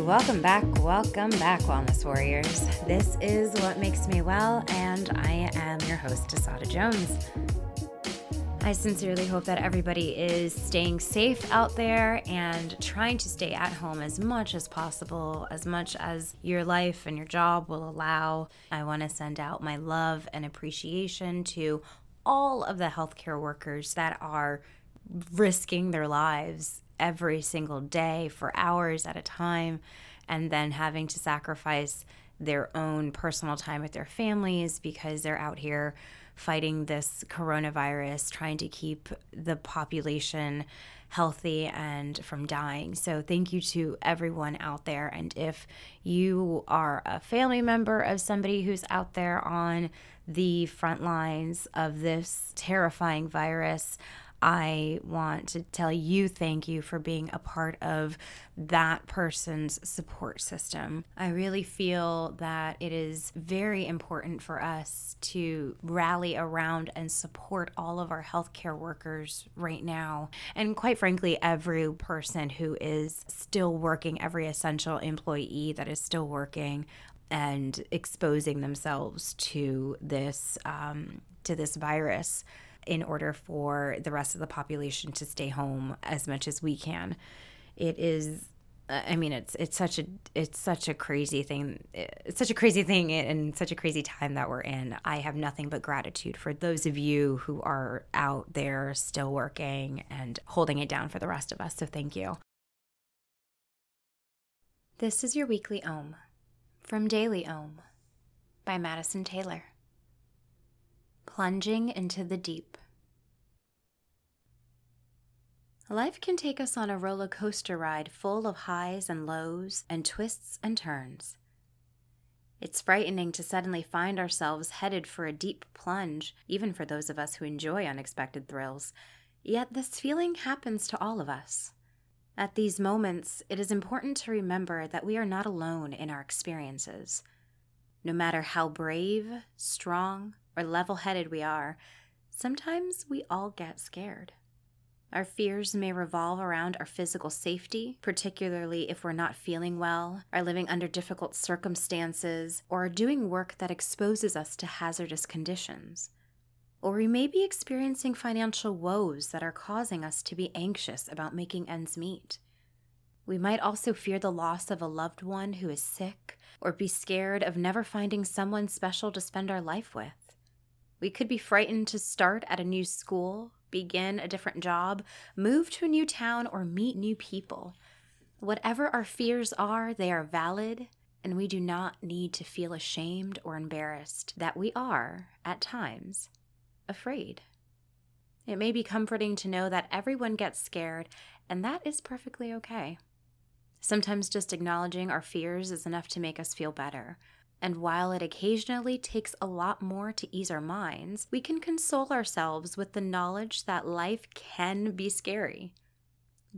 welcome back, welcome back, Wellness Warriors. This is What Makes Me Well, and I am your host, Asada Jones. I sincerely hope that everybody is staying safe out there and trying to stay at home as much as possible, as much as your life and your job will allow. I want to send out my love and appreciation to all of the healthcare workers that are risking their lives every single day for hours at a time and then having to sacrifice their own personal time with their families because they're out here fighting this coronavirus, trying to keep the population healthy and from dying. So, thank you to everyone out there. And if you are a family member of somebody who's out there on the front lines of this terrifying virus, I want to tell you thank you for being a part of that person's support system. I really feel that it is very important for us to rally around and support all of our healthcare workers right now. And quite frankly, every person who is still working, every essential employee that is still working and exposing themselves to this um, to this virus in order for the rest of the population to stay home as much as we can. It is I mean, it's it's such a it's such a crazy thing. It's such a crazy thing and such a crazy time that we're in. I have nothing but gratitude for those of you who are out there still working and holding it down for the rest of us. So thank you. This is your weekly Om from Daily Om by Madisyn Taylor. Plunging into the deep. Life can take us on a roller coaster ride full of highs and lows and twists and turns. It's frightening to suddenly find ourselves headed for a deep plunge, even for those of us who enjoy unexpected thrills. Yet this feeling happens to all of us. At these moments, it is important to remember that we are not alone in our experiences. No matter how brave, strong, or level headed we are, sometimes we all get scared. Our fears may revolve around our physical safety, particularly if we're not feeling well, are living under difficult circumstances, or are doing work that exposes us to hazardous conditions. Or we may be experiencing financial woes that are causing us to be anxious about making ends meet. We might also fear the loss of a loved one who is sick, or be scared of never finding someone special to spend our life with. We could be frightened to start at a new school, begin a different job, move to a new town, or meet new people. Whatever our fears are, they are valid, and we do not need to feel ashamed or embarrassed that we are, at times, afraid. It may be comforting to know that everyone gets scared, and that is perfectly okay. Sometimes just acknowledging our fears is enough to make us feel better. And while it occasionally takes a lot more to ease our minds, we can console ourselves with the knowledge that life can be scary.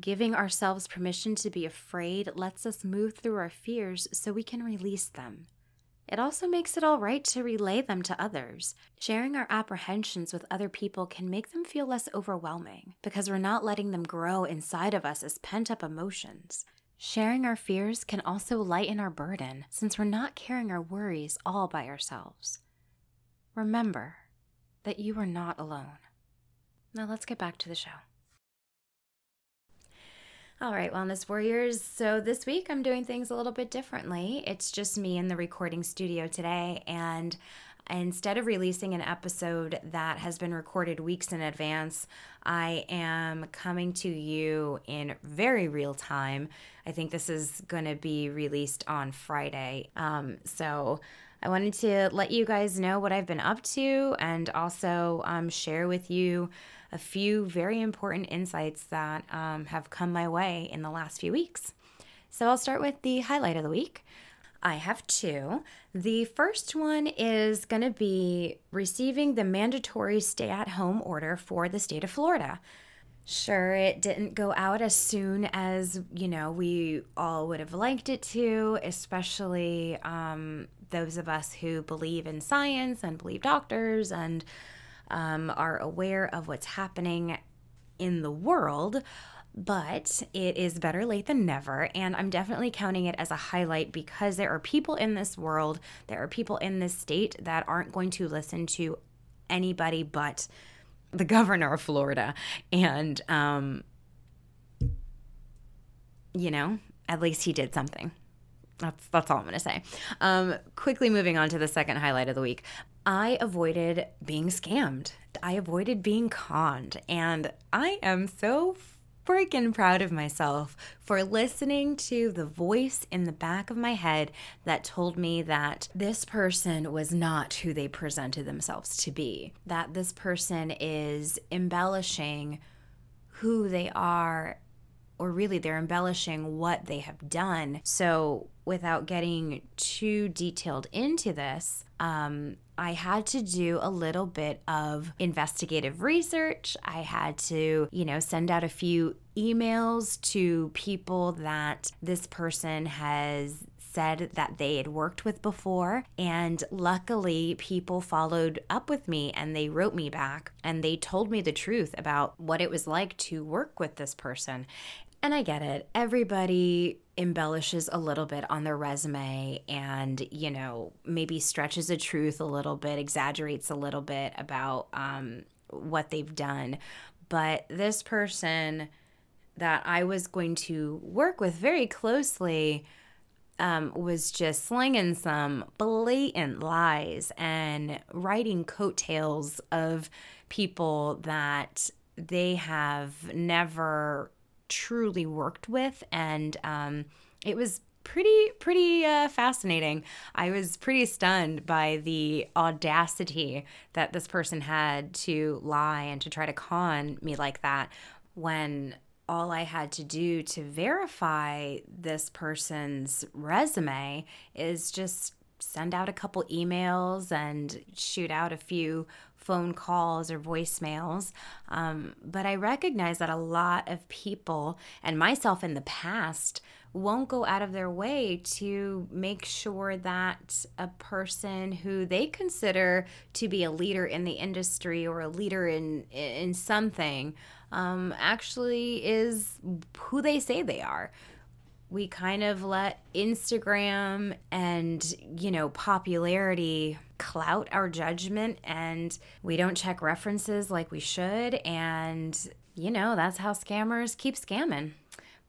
Giving ourselves permission to be afraid lets us move through our fears so we can release them. It also makes it all right to relay them to others. Sharing our apprehensions with other people can make them feel less overwhelming because we're not letting them grow inside of us as pent up emotions. Sharing our fears can also lighten our burden since we're not carrying our worries all by ourselves. Remember that you are not alone. Now let's get back to the show. All right, Wellness Warriors. So this week I'm doing things a little bit differently. It's just me in the recording studio today, and instead of releasing an episode that has been recorded weeks in advance, I am coming to you in very real time. I think this is going to be released on Friday. Um, so I wanted to let you guys know what I've been up to and also um, share with you a few very important insights that um, have come my way in the last few weeks. So I'll start with the highlight of the week. I have two. The first one is going to be receiving the mandatory stay at home order for the state of Florida. Sure, it didn't go out as soon as, you know, we all would have liked it to, especially um, those of us who believe in science and believe doctors and um, are aware of what's happening in the world. But it is better late than never. And I'm definitely counting it as a highlight because there are people in this world, there are people in this state that aren't going to listen to anybody but the governor of Florida. And, um, you know, at least he did something. That's that's all I'm gonna say. Um, quickly moving on to the second highlight of the week. I avoided being scammed. I avoided being conned, and I am so freaking proud of myself for listening to the voice in the back of my head that told me that this person was not who they presented themselves to be, that this person is embellishing who they are or really they're embellishing what they have done. So, without getting too detailed into this, um, I had to do a little bit of investigative research. I had to, you know, send out a few emails to people that this person has said that they had worked with before. And luckily, people followed up with me and they wrote me back and they told me the truth about what it was like to work with this person. And I get it. Everybody embellishes a little bit on their resume and, you know, maybe stretches the truth a little bit, exaggerates a little bit about um, what they've done. But this person that I was going to work with very closely um, was just slinging some blatant lies and writing coattails of people that they have never truly worked with, and um, it was pretty pretty uh, fascinating. I was pretty stunned by the audacity that this person had to lie and to try to con me like that when all I had to do to verify this person's resume is just send out a couple emails and shoot out a few phone calls or voicemails. Um, but I recognize that a lot of people, and myself in the past, won't go out of their way to make sure that a person who they consider to be a leader in the industry or a leader in in something um, actually is who they say they are we kind of let Instagram and, you know, popularity clout our judgment and we don't check references like we should. And, you know, that's how scammers keep scamming.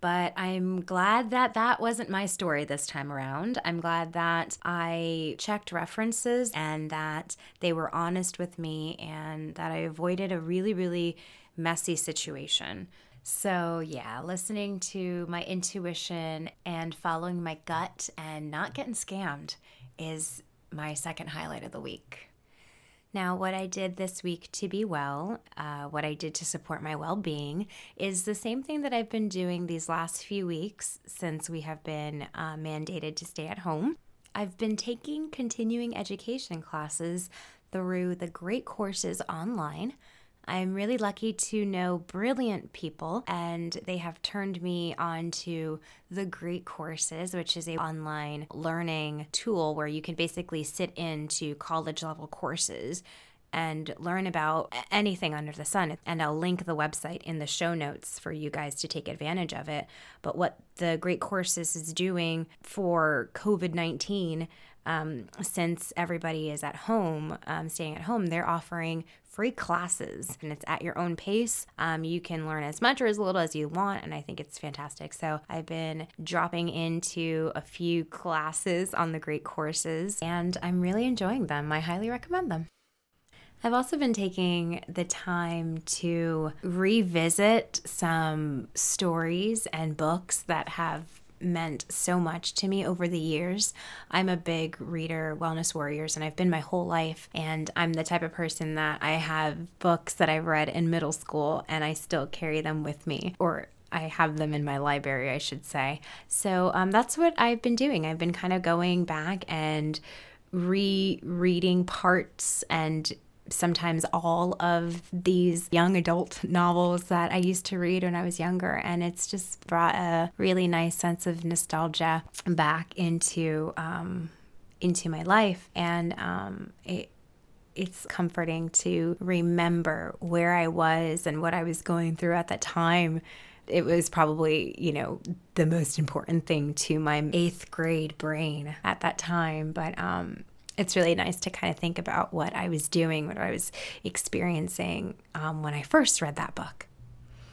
But I'm glad that that wasn't my story this time around. I'm glad that I checked references and that they were honest with me and that I avoided a really, really messy situation. So, yeah, listening to my intuition and following my gut and not getting scammed is my second highlight of the week. Now, what I did this week to be well, uh, what I did to support my well being, is the same thing that I've been doing these last few weeks since we have been uh, mandated to stay at home. I've been taking continuing education classes through the great courses online. I'm really lucky to know brilliant people, and they have turned me on to the Great Courses, which is a online learning tool where you can basically sit into college level courses and learn about anything under the sun. And I'll link the website in the show notes for you guys to take advantage of it. But what the Great Courses is doing for COVID 19 um, since everybody is at home, um, staying at home, they're offering free classes and it's at your own pace. Um, you can learn as much or as little as you want, and I think it's fantastic. So I've been dropping into a few classes on the great courses, and I'm really enjoying them. I highly recommend them. I've also been taking the time to revisit some stories and books that have meant so much to me over the years. I'm a big reader, Wellness Warriors, and I've been my whole life. And I'm the type of person that I have books that I've read in middle school and I still carry them with me, or I have them in my library, I should say. So um, that's what I've been doing. I've been kind of going back and rereading parts and sometimes all of these young adult novels that I used to read when I was younger. And it's just brought a really nice sense of nostalgia back into um, into my life. And um, it it's comforting to remember where I was and what I was going through at that time it was probably, you know, the most important thing to my eighth grade brain at that time. But um, it's really nice to kind of think about what I was doing, what I was experiencing um, when I first read that book.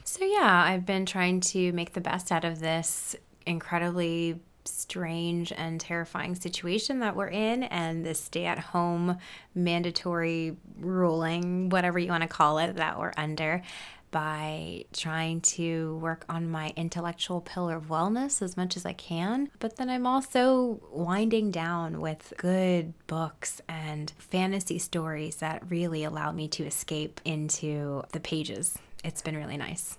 So, yeah, I've been trying to make the best out of this incredibly strange and terrifying situation that we're in and the stay at home mandatory ruling, whatever you want to call it, that we're under by trying to work on my intellectual pillar of wellness as much as I can. But then I'm also winding down with good books and fantasy stories that really allow me to escape into the pages. It's been really nice.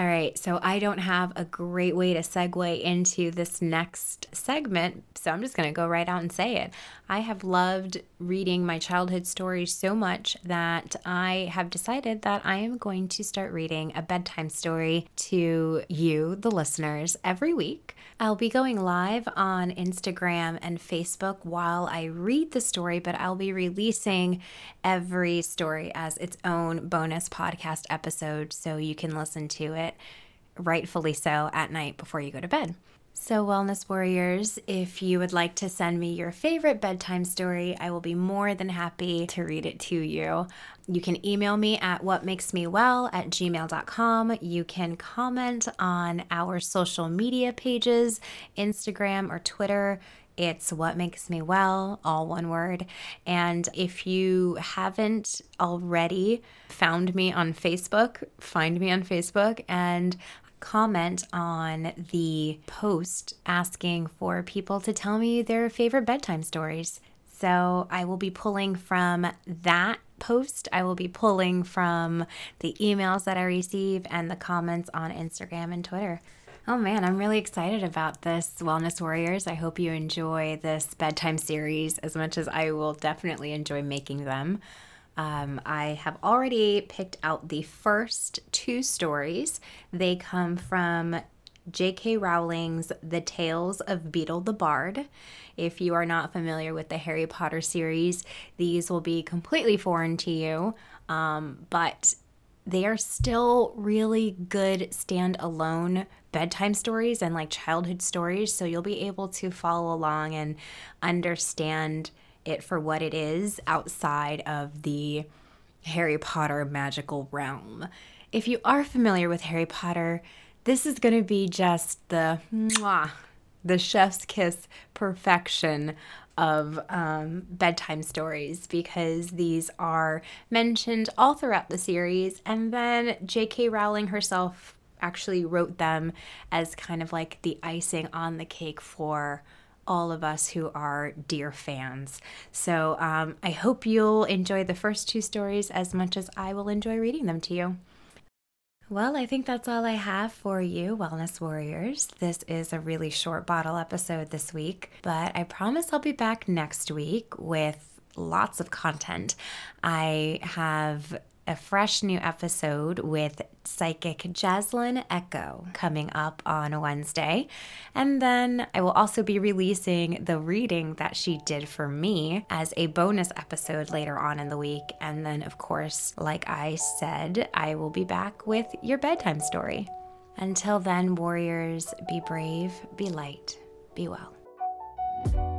All right, so I don't have a great way to segue into this next segment, so I'm just going to go right out and say it. I have loved reading my childhood stories so much that I have decided that I am going to start reading a bedtime story to you, the listeners, every week. I'll be going live on Instagram and Facebook while I read the story, but I'll be releasing every story as its own bonus podcast episode so you can listen to it rightfully so at night before you go to bed. So, Wellness Warriors, if you would like to send me your favorite bedtime story, I will be more than happy to read it to you. You can email me at whatmakesmewell at gmail.com. You can comment on our social media pages, Instagram or Twitter. It's What Makes Me Well, all one word. And if you haven't already found me on Facebook, find me on Facebook and comment on the post asking for people to tell me their favorite bedtime stories. So I will be pulling from that post. I will be pulling from the emails that I receive and the comments on Instagram and Twitter. Oh man, I'm really excited about this, Wellness Warriors. I hope you enjoy this bedtime series as much as I will definitely enjoy making them. Um, I have already picked out the first two stories. They come from J.K. Rowling's The Tales of Beedle the Bard. If you are not familiar with the Harry Potter series, these will be completely foreign to you, um, but they are still really good standalone bedtime stories and like childhood stories. So you'll be able to follow along and understand it for what it is outside of the Harry Potter magical realm. If you are familiar with Harry Potter, this is going to be just the mwah, the chef's kiss perfection of um, bedtime stories because these are mentioned all throughout the series, and then J.K. Rowling herself actually wrote them as kind of like the icing on the cake for all of us who are dear fans. So um, I hope you'll enjoy the first two stories as much as I will enjoy reading them to you. Well, I think that's all I have for you, Wellness Warriors. This is a really short bottle episode this week, but I promise I'll be back next week with lots of content. I have a fresh new episode with psychic Jaslyn Echo coming up on Wednesday. And then I will also be releasing the reading that she did for me as a bonus episode later on in the week. And then, of course, like I said, I will be back with your bedtime story. Until then, warriors, be brave, be light, be well.